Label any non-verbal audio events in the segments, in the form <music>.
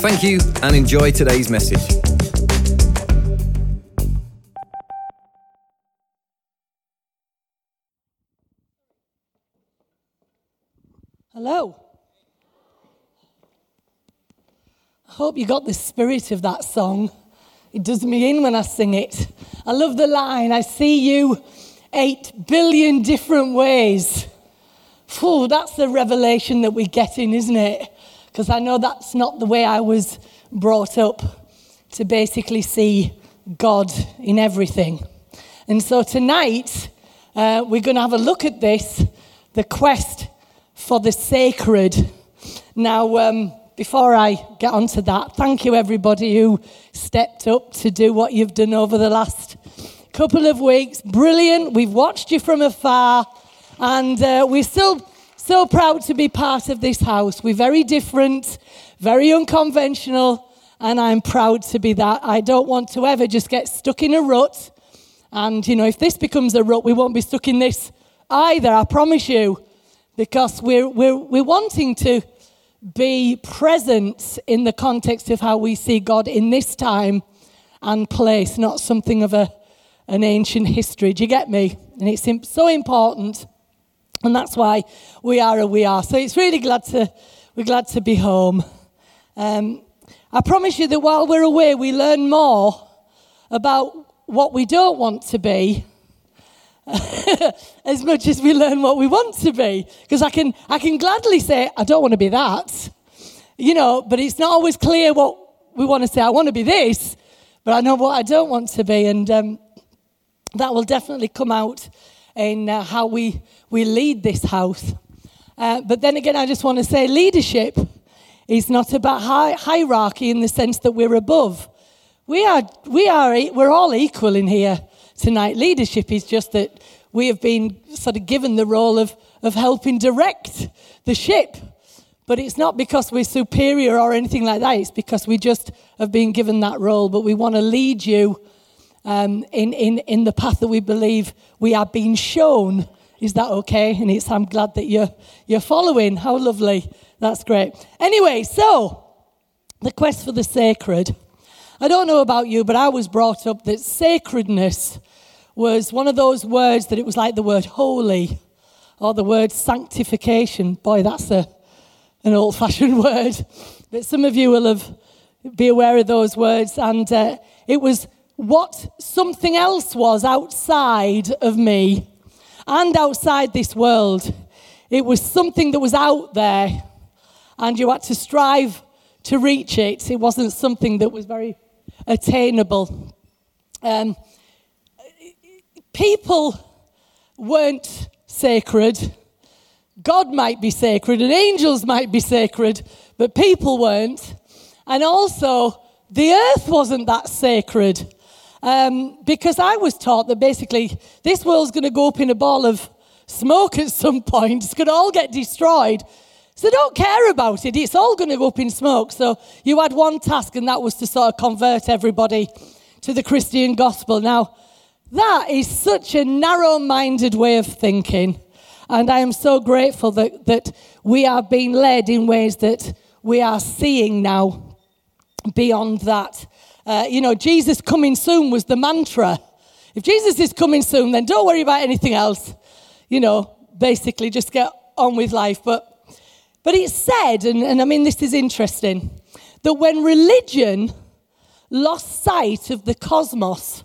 Thank you and enjoy today's message. Hello. I hope you got the spirit of that song. It does me in when I sing it. I love the line I see you eight billion different ways. Phew, that's the revelation that we get in, isn't it? Because I know that's not the way I was brought up to basically see God in everything. And so tonight, uh, we're going to have a look at this the quest for the sacred. Now, um, before I get onto that, thank you everybody who stepped up to do what you've done over the last couple of weeks. Brilliant. We've watched you from afar, and uh, we're still so proud to be part of this house. We're very different, very unconventional, and I'm proud to be that. I don't want to ever just get stuck in a rut. And, you know, if this becomes a rut, we won't be stuck in this either, I promise you, because we're, we're, we're wanting to be present in the context of how we see God in this time and place, not something of a, an ancient history. Do you get me? And it's so important. And that's why we are who we are. So it's really glad to, we're glad to be home. Um, I promise you that while we're away, we learn more about what we don't want to be <laughs> as much as we learn what we want to be. Because I can, I can gladly say, I don't want to be that, you know, but it's not always clear what we want to say. I want to be this, but I know what I don't want to be. And um, that will definitely come out in uh, how we, we lead this house. Uh, but then again, I just want to say leadership is not about hi- hierarchy in the sense that we're above. We are, we are, we're all equal in here tonight. Leadership is just that we have been sort of given the role of, of helping direct the ship. But it's not because we're superior or anything like that. It's because we just have been given that role. But we want to lead you um, in, in, in the path that we believe we are being shown. Is that okay? And it's, I'm glad that you're, you're following. How lovely. That's great. Anyway, so the quest for the sacred. I don't know about you, but I was brought up that sacredness was one of those words that it was like the word holy or the word sanctification. Boy, that's a, an old fashioned <laughs> word. But some of you will have be aware of those words. And uh, it was what something else was outside of me and outside this world. It was something that was out there, and you had to strive to reach it. It wasn't something that was very attainable. Um, people weren't sacred. God might be sacred, and angels might be sacred, but people weren't. And also, the earth wasn't that sacred. Um, because I was taught that basically this world's going to go up in a ball of smoke at some point. It's going to all get destroyed. So don't care about it. It's all going to go up in smoke. So you had one task, and that was to sort of convert everybody to the Christian gospel. Now, that is such a narrow minded way of thinking. And I am so grateful that, that we are being led in ways that we are seeing now beyond that. Uh, you know, Jesus coming soon was the mantra. If Jesus is coming soon, then don't worry about anything else. You know, basically just get on with life. But, but it's said, and, and I mean, this is interesting, that when religion lost sight of the cosmos,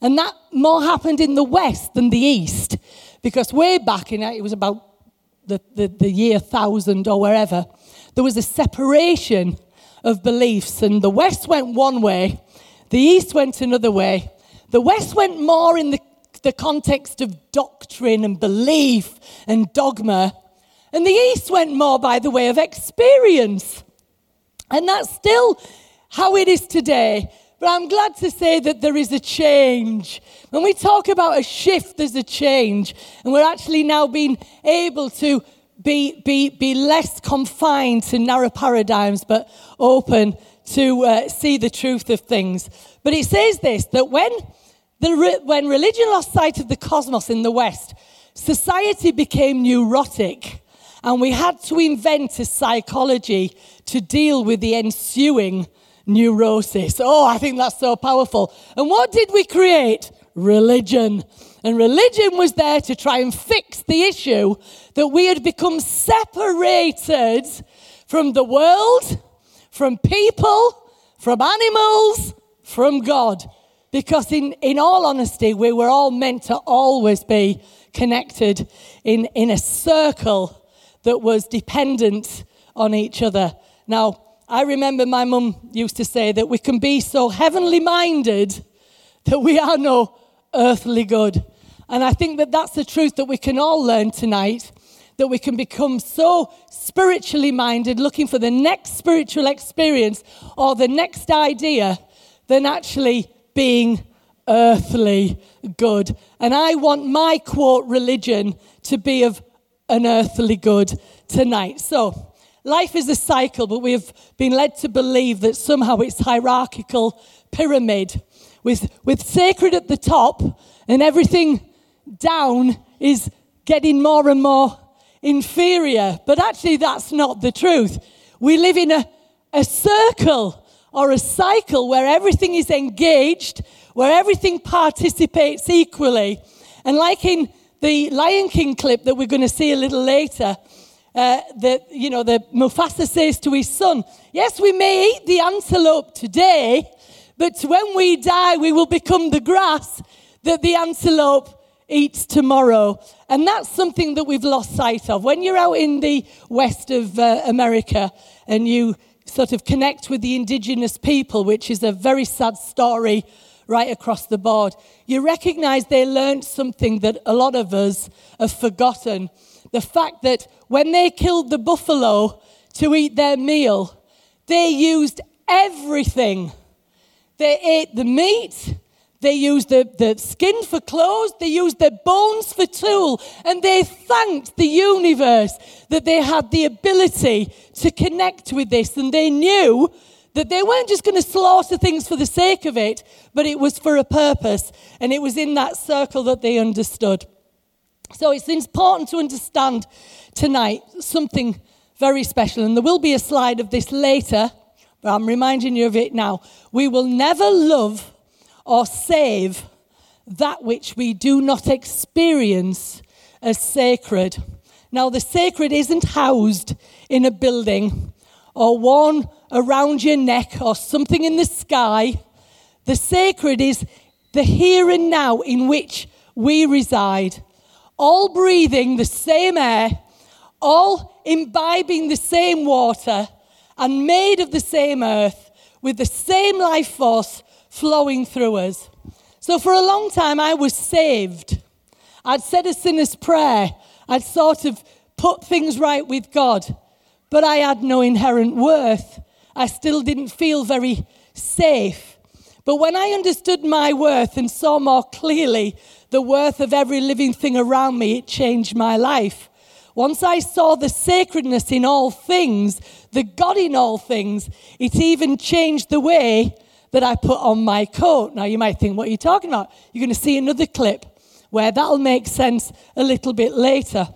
and that more happened in the West than the East, because way back in it was about the, the, the year 1000 or wherever, there was a separation of beliefs. And the West went one way, the East went another way. The West went more in the, the context of doctrine and belief and dogma. And the East went more by the way of experience. And that's still how it is today. But I'm glad to say that there is a change. When we talk about a shift, there's a change. And we're actually now being able to be, be, be less confined to narrow paradigms, but open to uh, see the truth of things. But it says this that when, the, when religion lost sight of the cosmos in the West, society became neurotic. And we had to invent a psychology to deal with the ensuing neurosis. Oh, I think that's so powerful. And what did we create? Religion. And religion was there to try and fix the issue that we had become separated from the world, from people, from animals, from God. Because, in, in all honesty, we were all meant to always be connected in, in a circle that was dependent on each other. Now, I remember my mum used to say that we can be so heavenly minded that we are no earthly good. And I think that that's the truth that we can all learn tonight that we can become so spiritually minded, looking for the next spiritual experience or the next idea, than actually being earthly good. And I want my quote religion to be of an earthly good tonight. So, Life is a cycle, but we have been led to believe that somehow it's hierarchical pyramid with, with sacred at the top and everything down is getting more and more inferior. But actually, that's not the truth. We live in a, a circle or a cycle where everything is engaged, where everything participates equally. And like in the Lion King clip that we're going to see a little later, uh, that, you know, the Mufasa says to his son, Yes, we may eat the antelope today, but when we die, we will become the grass that the antelope eats tomorrow. And that's something that we've lost sight of. When you're out in the west of uh, America and you sort of connect with the indigenous people, which is a very sad story right across the board, you recognize they learned something that a lot of us have forgotten the fact that when they killed the buffalo to eat their meal, they used everything. They ate the meat, they used the, the skin for clothes, they used their bones for tool, and they thanked the universe that they had the ability to connect with this. And they knew that they weren't just going to slaughter things for the sake of it, but it was for a purpose. And it was in that circle that they understood. So it's important to understand tonight something very special, and there will be a slide of this later, but I'm reminding you of it now. We will never love or save that which we do not experience as sacred. Now, the sacred isn't housed in a building or worn around your neck or something in the sky. The sacred is the here and now in which we reside all breathing the same air, all imbibing the same water, and made of the same earth, with the same life force flowing through us. So for a long time, I was saved. I'd said a sinner's prayer. I'd sort of put things right with God, but I had no inherent worth. I still didn't feel very safe. But when I understood my worth and saw more clearly the worth of every living thing around me, it changed my life. Once I saw the sacredness in all things, the God in all things, it even changed the way that I put on my coat. Now, you might think, what are you talking about? You're going to see another clip where that'll make sense a little bit later.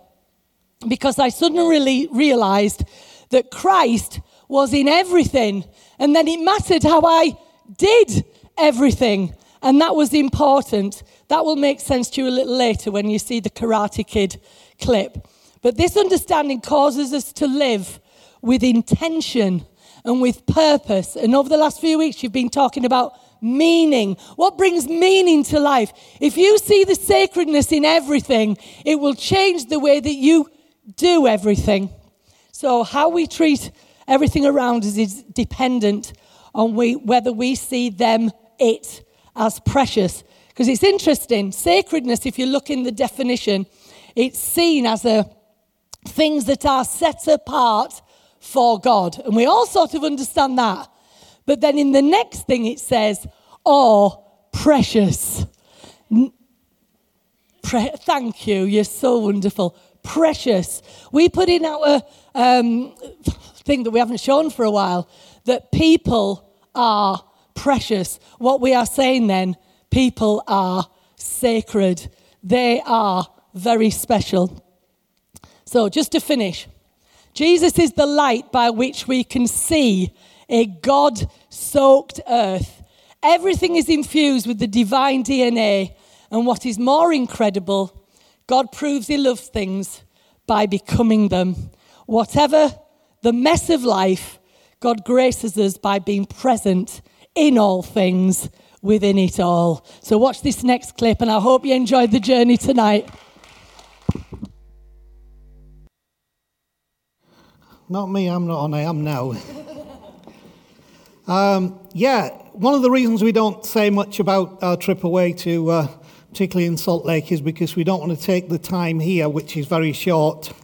Because I suddenly realized that Christ was in everything, and then it mattered how I did everything. And that was important. That will make sense to you a little later when you see the Karate Kid clip. But this understanding causes us to live with intention and with purpose. And over the last few weeks, you've been talking about meaning. What brings meaning to life? If you see the sacredness in everything, it will change the way that you do everything. So, how we treat everything around us is dependent on we, whether we see them, it, as precious. Because it's interesting, sacredness, if you look in the definition, it's seen as a things that are set apart for God. And we all sort of understand that. But then in the next thing it says, oh, precious. Pre- thank you, you're so wonderful. Precious. We put in our um, thing that we haven't shown for a while that people are precious. What we are saying then, people are sacred. They are very special. So, just to finish, Jesus is the light by which we can see a God soaked earth. Everything is infused with the divine DNA. And what is more incredible, God proves He loves things by becoming them. Whatever the mess of life, God graces us by being present in all things, within it all. So, watch this next clip, and I hope you enjoyed the journey tonight. Not me, I'm not on, I am now. um, yeah, one of the reasons we don't say much about our trip away to, uh, particularly in Salt Lake, is because we don't want to take the time here, which is very short,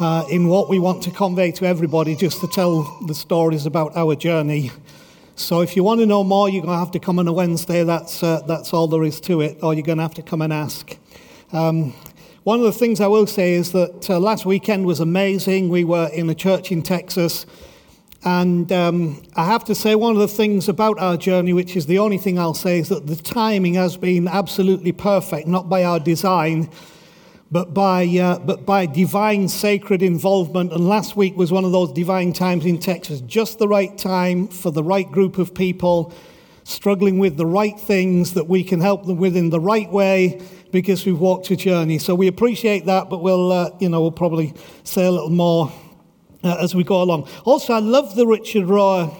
uh, in what we want to convey to everybody, just to tell the stories about our journey. So if you want to know more, you're going to have to come on a Wednesday. That's, uh, that's all there is to it, or you're going to have to come and ask. Um, one of the things I will say is that uh, last weekend was amazing. We were in a church in Texas. And um, I have to say, one of the things about our journey, which is the only thing I'll say, is that the timing has been absolutely perfect, not by our design, but by, uh, but by divine sacred involvement. And last week was one of those divine times in Texas, just the right time for the right group of people struggling with the right things that we can help them with in the right way because we've walked a journey. So we appreciate that, but we'll, uh, you know, we'll probably say a little more uh, as we go along. Also, I love the Richard Rohr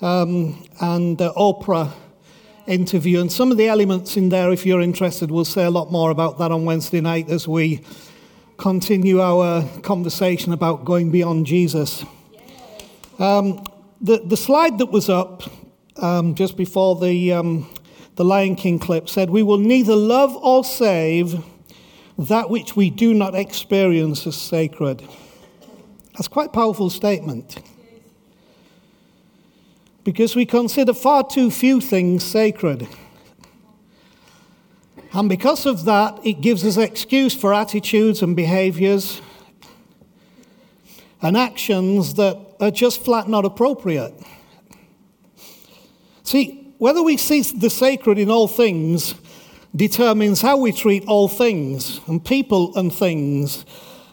um, and uh, Oprah interview, and some of the elements in there, if you're interested, we'll say a lot more about that on Wednesday night as we continue our conversation about going beyond Jesus. Um, the, the slide that was up um, just before the um, the Lion King clip, said, We will neither love or save that which we do not experience as sacred. That's quite a powerful statement. Because we consider far too few things sacred. And because of that, it gives us excuse for attitudes and behaviors and actions that are just flat not appropriate. See, whether we see the sacred in all things determines how we treat all things, and people and things,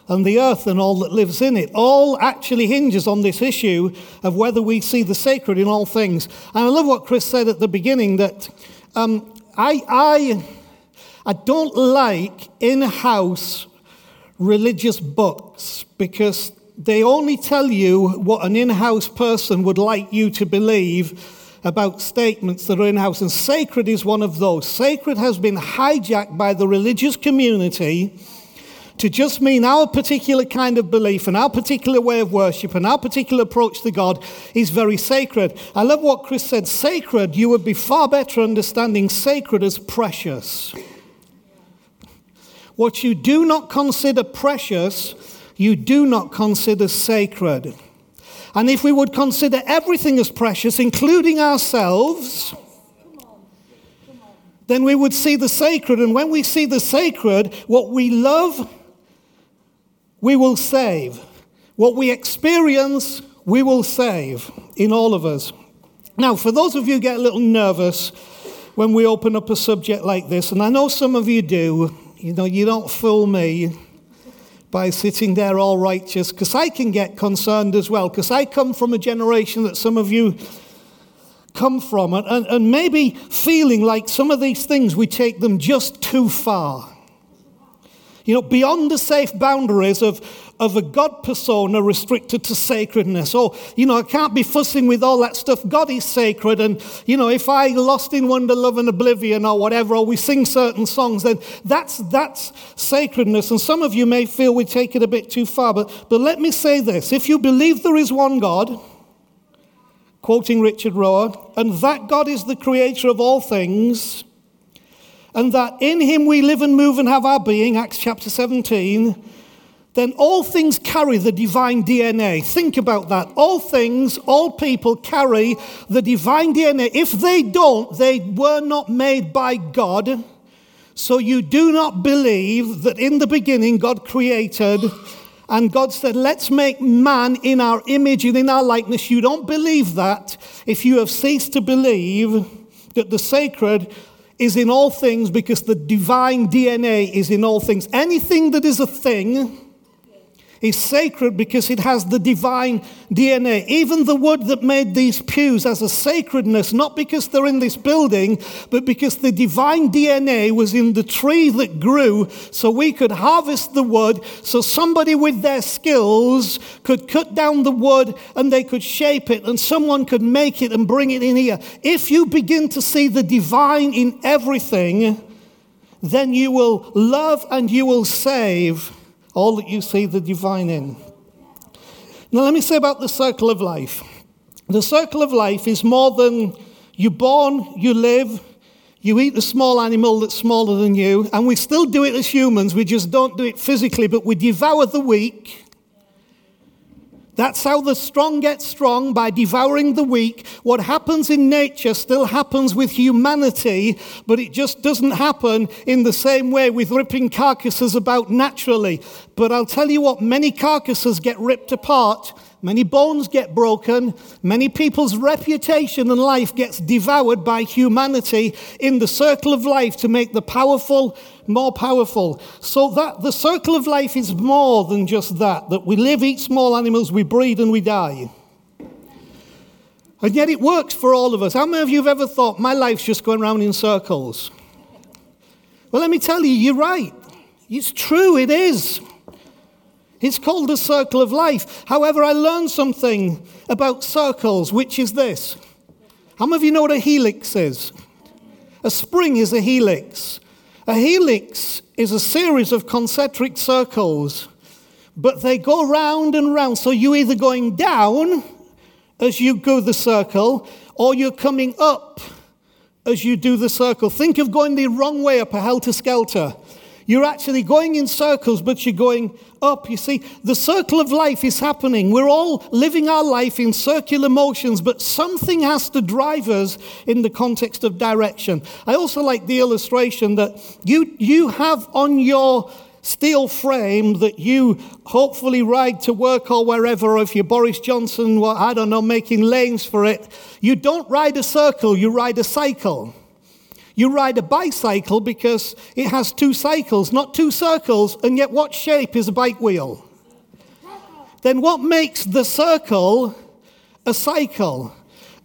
and the earth and all that lives in it. All actually hinges on this issue of whether we see the sacred in all things. And I love what Chris said at the beginning that um, I, I, I don't like in house religious books because they only tell you what an in house person would like you to believe about statements that are in house, and sacred is one of those. Sacred has been hijacked by the religious community to just mean our particular kind of belief and our particular way of worship and our particular approach to God is very sacred. I love what Chris said sacred, you would be far better understanding sacred as precious. What you do not consider precious, you do not consider sacred. And if we would consider everything as precious, including ourselves, then we would see the sacred. And when we see the sacred, what we love, we will save. What we experience, we will save in all of us. Now, for those of you who get a little nervous when we open up a subject like this, and I know some of you do, you know, you don't fool me by sitting there all righteous, because I can get concerned as well, because I come from a generation that some of you come from, and, and, and maybe feeling like some of these things we take them just too far. You know, beyond the safe boundaries of, of a God persona restricted to sacredness. Oh, you know, I can't be fussing with all that stuff. God is sacred. And, you know, if I lost in wonder, love, and oblivion or whatever, or we sing certain songs, then that's, that's sacredness. And some of you may feel we take it a bit too far. But, but let me say this if you believe there is one God, quoting Richard Rohr, and that God is the creator of all things, and that in him we live and move and have our being, Acts chapter 17, then all things carry the divine DNA. Think about that. All things, all people carry the divine DNA. If they don't, they were not made by God. So you do not believe that in the beginning God created and God said, Let's make man in our image and in our likeness. You don't believe that if you have ceased to believe that the sacred is in all things because the divine DNA is in all things. Anything that is a thing is sacred because it has the divine DNA. Even the wood that made these pews has a sacredness, not because they're in this building, but because the divine DNA was in the tree that grew so we could harvest the wood, so somebody with their skills could cut down the wood and they could shape it, and someone could make it and bring it in here. If you begin to see the divine in everything, then you will love and you will save all that you see the divine in. Now, let me say about the circle of life. The circle of life is more than you're born, you live, you eat a small animal that's smaller than you, and we still do it as humans. We just don't do it physically, but we devour the weak that's how the strong get strong by devouring the weak. What happens in nature still happens with humanity, but it just doesn't happen in the same way with ripping carcasses about naturally. But I'll tell you what, many carcasses get ripped apart Many bones get broken. Many people's reputation and life gets devoured by humanity in the circle of life to make the powerful more powerful. So that the circle of life is more than just that, that we live, eat small animals, we breed and we die. And yet it works for all of us. How many of you have ever thought, my life's just going around in circles? Well, let me tell you, you're right. It's true, it is. It's called the circle of life. However, I learned something about circles, which is this. How many of you know what a helix is? A spring is a helix. A helix is a series of concentric circles, but they go round and round. So you're either going down as you go the circle, or you're coming up as you do the circle. Think of going the wrong way up a helter skelter. You're actually going in circles, but you're going up. You see, the circle of life is happening. We're all living our life in circular motions, but something has to drive us in the context of direction. I also like the illustration that you, you have on your steel frame that you hopefully ride to work or wherever, or if you're Boris Johnson, well, I don't know, making lanes for it. You don't ride a circle, you ride a cycle. You ride a bicycle because it has two cycles, not two circles, and yet what shape is a bike wheel? Then what makes the circle a cycle?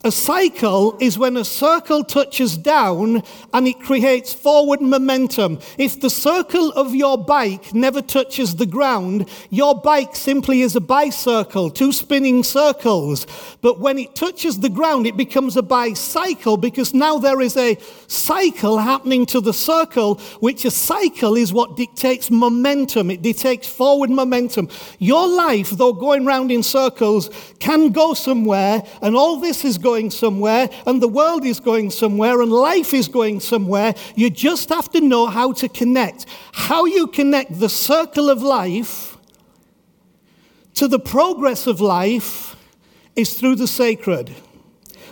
A cycle is when a circle touches down and it creates forward momentum. If the circle of your bike never touches the ground, your bike simply is a bicircle, two spinning circles. But when it touches the ground, it becomes a bicycle because now there is a cycle happening to the circle, which a cycle is what dictates momentum. It dictates forward momentum. Your life, though going round in circles, can go somewhere, and all this is going somewhere, and the world is going somewhere, and life is going somewhere. You just have to know how to connect. How you connect the circle of life to the progress of life is through the sacred.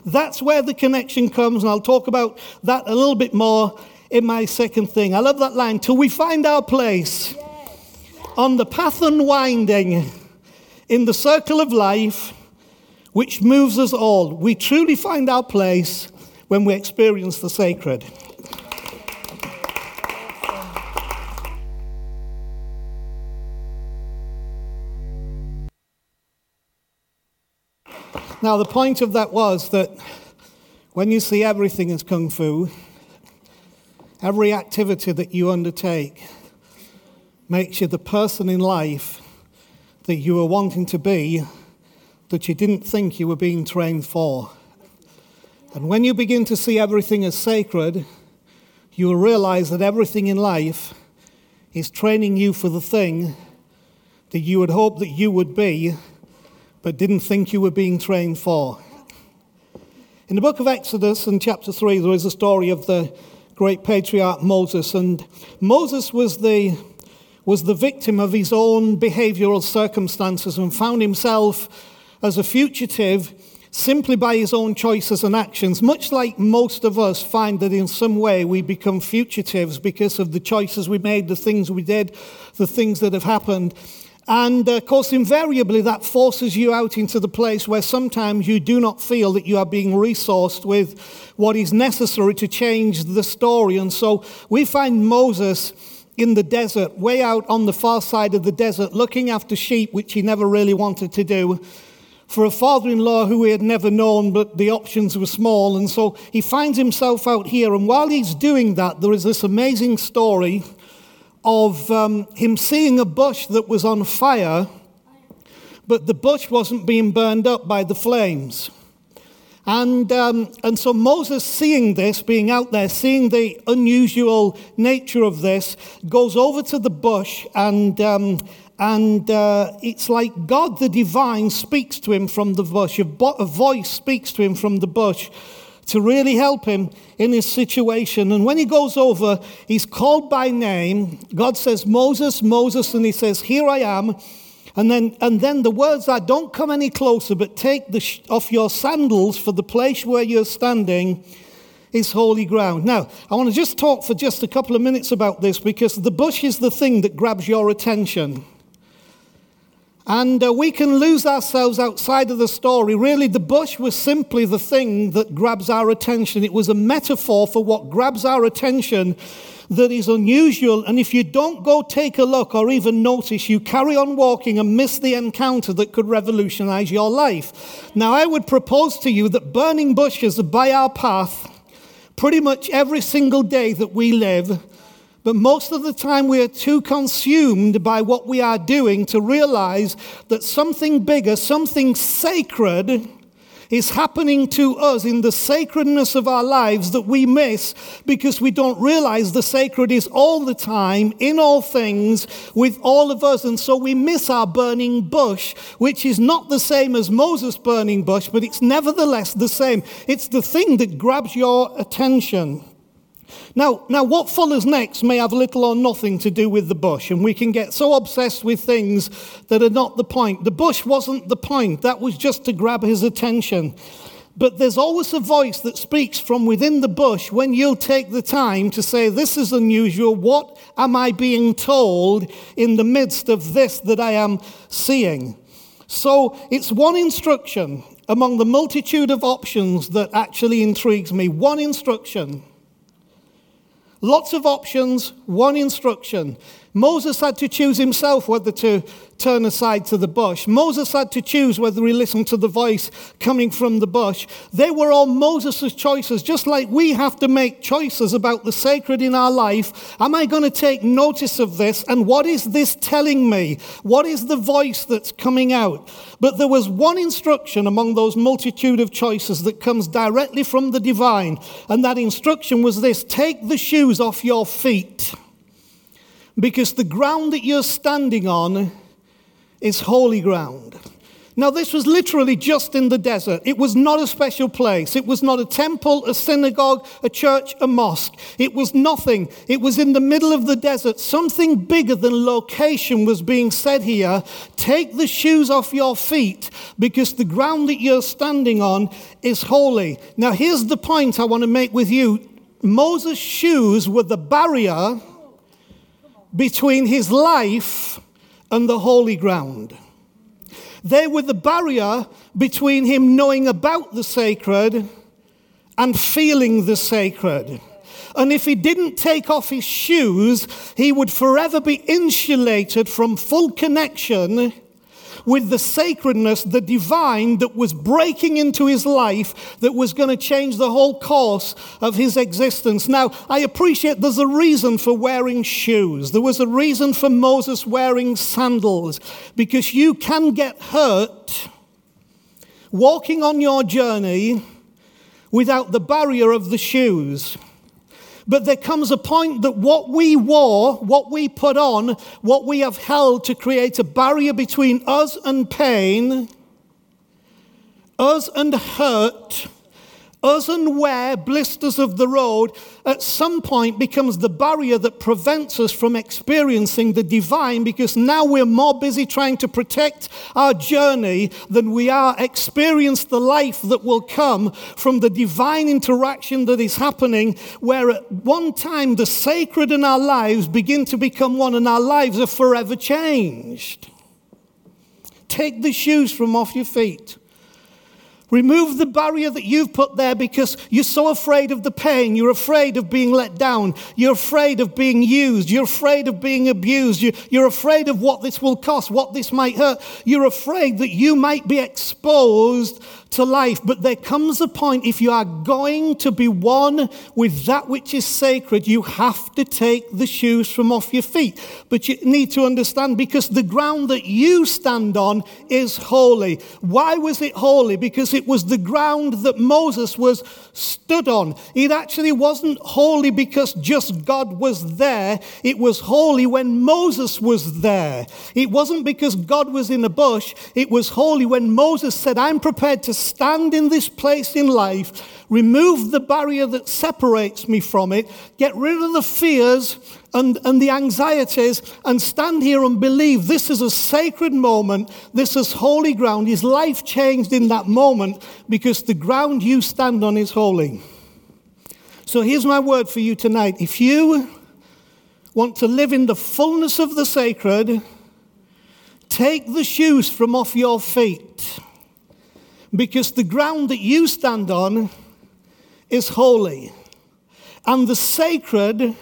That's where the connection comes, and I'll talk about that a little bit more in my second thing. I love that line till we find our place on the path unwinding in the circle of life which moves us all. We truly find our place when we experience the sacred. Now, the point of that was that when you see everything as kung fu, every activity that you undertake makes you the person in life that you are wanting to be that you didn't think you were being trained for. And when you begin to see everything as sacred, you will realize that everything in life is training you for the thing that you would hope that you would be, but didn't think you were being trained for. In the book of Exodus, in chapter 3, there is a story of the great patriarch Moses. And Moses was the was the victim of his own behavioral circumstances and found himself as a fugitive simply by his own choices and actions, much like most of us find that in some way we become fugitives because of the choices we made, the things we did, the things that have happened. And of course, invariably, that forces you out into the place where sometimes you do not feel that you are being resourced with what is necessary to change the story. And so we find Moses in the desert, way out on the far side of the desert, looking after sheep, which he never really wanted to do, for a father in law who he had never known, but the options were small. And so he finds himself out here. And while he's doing that, there is this amazing story of um, him seeing a bush that was on fire, but the bush wasn't being burned up by the flames. And, um, and so Moses, seeing this, being out there, seeing the unusual nature of this, goes over to the bush and, um, and uh, it's like God the divine speaks to him from the bush. A, bo- a voice speaks to him from the bush to really help him in his situation. And when he goes over, he's called by name. God says, Moses, Moses, and he says, Here I am. And then, and then the words are, Don't come any closer, but take the sh- off your sandals, for the place where you're standing is holy ground. Now, I want to just talk for just a couple of minutes about this because the bush is the thing that grabs your attention. And uh, we can lose ourselves outside of the story. Really, the bush was simply the thing that grabs our attention. It was a metaphor for what grabs our attention that is unusual. And if you don't go take a look or even notice, you carry on walking and miss the encounter that could revolutionize your life. Now, I would propose to you that burning bushes are by our path pretty much every single day that we live. But most of the time, we are too consumed by what we are doing to realize that something bigger, something sacred, is happening to us in the sacredness of our lives that we miss because we don't realize the sacred is all the time, in all things, with all of us. And so we miss our burning bush, which is not the same as Moses' burning bush, but it's nevertheless the same. It's the thing that grabs your attention. Now, now, what follows next may have little or nothing to do with the bush, and we can get so obsessed with things that are not the point. The bush wasn't the point, that was just to grab his attention. But there's always a voice that speaks from within the bush when you'll take the time to say, This is unusual. What am I being told in the midst of this that I am seeing? So it's one instruction among the multitude of options that actually intrigues me. One instruction. Lots of options, one instruction. Moses had to choose himself whether to turn aside to the bush. Moses had to choose whether he listened to the voice coming from the bush. They were all Moses' choices, just like we have to make choices about the sacred in our life. Am I going to take notice of this? And what is this telling me? What is the voice that's coming out? But there was one instruction among those multitude of choices that comes directly from the divine. And that instruction was this take the shoes off your feet because the ground that you're standing on is holy ground. Now, this was literally just in the desert. It was not a special place. It was not a temple, a synagogue, a church, a mosque. It was nothing. It was in the middle of the desert. Something bigger than location was being said here. Take the shoes off your feet because the ground that you're standing on is holy. Now, here's the point I want to make with you Moses' shoes were the barrier between his life and the holy ground. They were the barrier between him knowing about the sacred and feeling the sacred. And if he didn't take off his shoes, he would forever be insulated from full connection with the sacredness, the divine that was breaking into his life that was going to change the whole course of his existence. Now, I appreciate there's a reason for wearing shoes. There was a reason for Moses wearing sandals because you can get hurt walking on your journey without the barrier of the shoes. But there comes a point that what we wore, what we put on, what we have held to create a barrier between us and pain, us and hurt, us and where blisters of the road at some point becomes the barrier that prevents us from experiencing the divine because now we're more busy trying to protect our journey than we are experience the life that will come from the divine interaction that is happening where at one time the sacred in our lives begin to become one and our lives are forever changed. Take the shoes from off your feet. Remove the barrier that you've put there because you're so afraid of the pain. You're afraid of being let down. You're afraid of being used. You're afraid of being abused. You're, afraid of what this will cost, what this might hurt. You're afraid that you might be exposed to life. But there comes a point, if you are going to be one with that which is sacred, you have to take the shoes from off your feet. But you need to understand because the ground that you stand on is holy. Why was it holy? Because it was the ground that Moses was stood on. It actually wasn't holy because just God was there. It was holy when Moses was there. It wasn't because God was in a bush. It was holy when Moses said, I'm prepared to stand in this place in life, remove the barrier that separates me from it, get rid of the fears and, and the anxieties, and stand here and believe this is a sacred moment, this is holy ground. His life changed in that moment because the ground you stand on is holy. So here's my word for you tonight. If you want to live in the fullness of the sacred, take the shoes from off your feet because the ground that you stand on is holy. And the sacred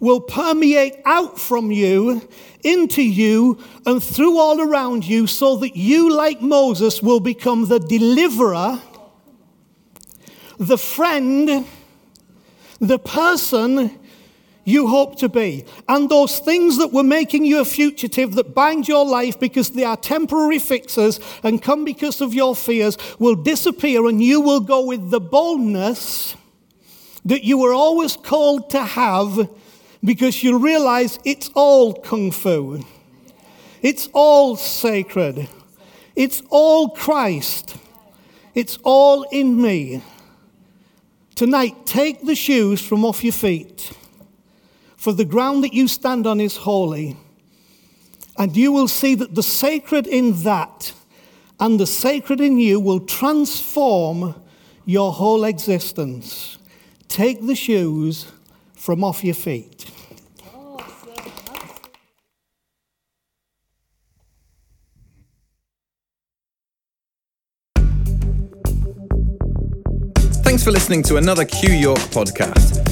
will permeate out from you into you and through all around you so that you, like Moses, will become the deliverer, the friend, the person you hope to be. And those things that were making you a fugitive, that bind your life because they are temporary fixes and come because of your fears, will disappear and you will go with the boldness that you were always called to have because you realize it's all kung fu, it's all sacred, it's all Christ, it's all in me. Tonight, take the shoes from off your feet for the ground that you stand on is holy. And you will see that the sacred in that and the sacred in you will transform your whole existence. Take the shoes from off your feet. Thanks for listening to another Q York podcast.